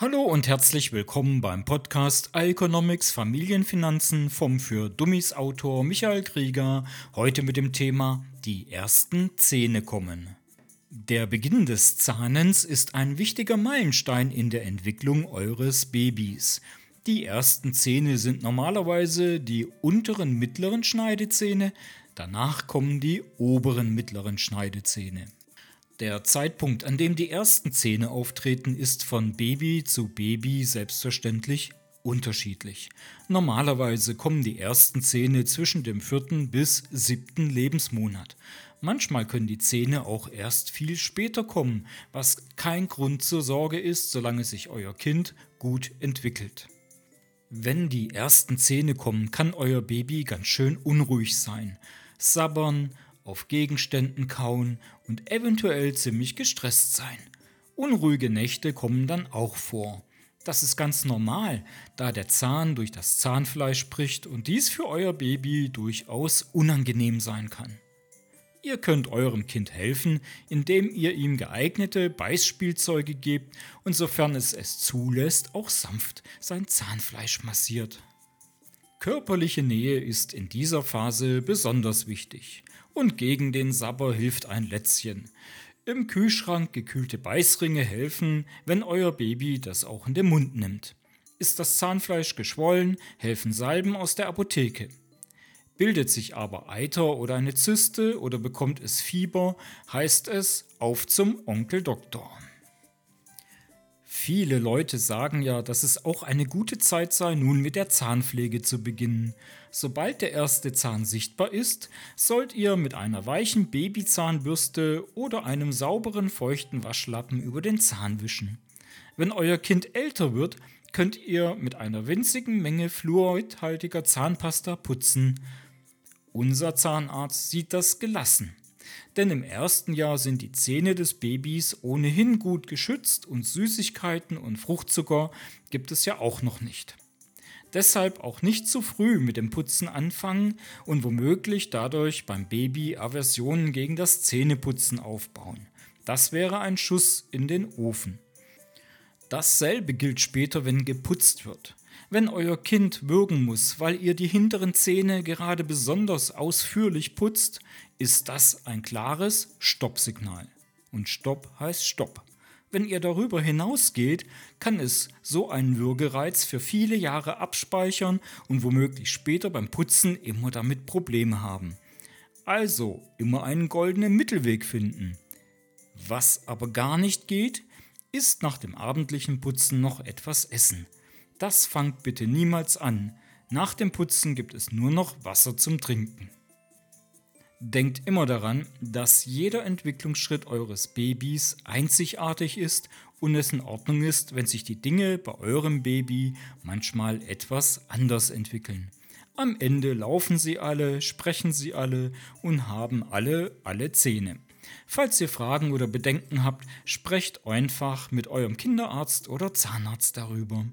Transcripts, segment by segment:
Hallo und herzlich willkommen beim Podcast Economics Familienfinanzen vom für Dummies Autor Michael Krieger, heute mit dem Thema Die ersten Zähne kommen. Der Beginn des Zahnens ist ein wichtiger Meilenstein in der Entwicklung eures Babys. Die ersten Zähne sind normalerweise die unteren mittleren Schneidezähne, danach kommen die oberen mittleren Schneidezähne. Der Zeitpunkt, an dem die ersten Zähne auftreten, ist von Baby zu Baby selbstverständlich unterschiedlich. Normalerweise kommen die ersten Zähne zwischen dem vierten bis siebten Lebensmonat. Manchmal können die Zähne auch erst viel später kommen, was kein Grund zur Sorge ist, solange sich euer Kind gut entwickelt. Wenn die ersten Zähne kommen, kann euer Baby ganz schön unruhig sein, sabbern, auf Gegenständen kauen und eventuell ziemlich gestresst sein. Unruhige Nächte kommen dann auch vor. Das ist ganz normal, da der Zahn durch das Zahnfleisch spricht und dies für euer Baby durchaus unangenehm sein kann. Ihr könnt eurem Kind helfen, indem ihr ihm geeignete Beißspielzeuge gebt und sofern es es zulässt, auch sanft sein Zahnfleisch massiert. Körperliche Nähe ist in dieser Phase besonders wichtig und gegen den Sabber hilft ein Lätzchen. Im Kühlschrank gekühlte Beißringe helfen, wenn euer Baby das auch in den Mund nimmt. Ist das Zahnfleisch geschwollen, helfen Salben aus der Apotheke. Bildet sich aber Eiter oder eine Zyste oder bekommt es Fieber, heißt es auf zum Onkel Doktor. Viele Leute sagen ja, dass es auch eine gute Zeit sei, nun mit der Zahnpflege zu beginnen. Sobald der erste Zahn sichtbar ist, sollt ihr mit einer weichen Babyzahnbürste oder einem sauberen feuchten Waschlappen über den Zahn wischen. Wenn euer Kind älter wird, könnt ihr mit einer winzigen Menge fluoridhaltiger Zahnpasta putzen. Unser Zahnarzt sieht das gelassen denn im ersten Jahr sind die Zähne des Babys ohnehin gut geschützt und Süßigkeiten und Fruchtzucker gibt es ja auch noch nicht. Deshalb auch nicht zu früh mit dem Putzen anfangen und womöglich dadurch beim Baby Aversionen gegen das Zähneputzen aufbauen. Das wäre ein Schuss in den Ofen. Dasselbe gilt später, wenn geputzt wird. Wenn euer Kind würgen muss, weil ihr die hinteren Zähne gerade besonders ausführlich putzt, ist das ein klares Stoppsignal. Und Stopp heißt Stopp. Wenn ihr darüber hinausgeht, kann es so einen Würgereiz für viele Jahre abspeichern und womöglich später beim Putzen immer damit Probleme haben. Also immer einen goldenen Mittelweg finden. Was aber gar nicht geht, ist nach dem abendlichen Putzen noch etwas essen. Das fangt bitte niemals an. Nach dem Putzen gibt es nur noch Wasser zum Trinken. Denkt immer daran, dass jeder Entwicklungsschritt eures Babys einzigartig ist und es in Ordnung ist, wenn sich die Dinge bei eurem Baby manchmal etwas anders entwickeln. Am Ende laufen sie alle, sprechen sie alle und haben alle alle Zähne. Falls ihr Fragen oder Bedenken habt, sprecht einfach mit eurem Kinderarzt oder Zahnarzt darüber.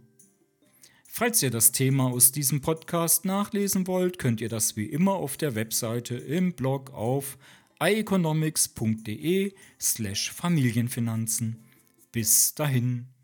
Falls ihr das Thema aus diesem Podcast nachlesen wollt, könnt ihr das wie immer auf der Webseite im Blog auf ieconomics.de slash Familienfinanzen. Bis dahin.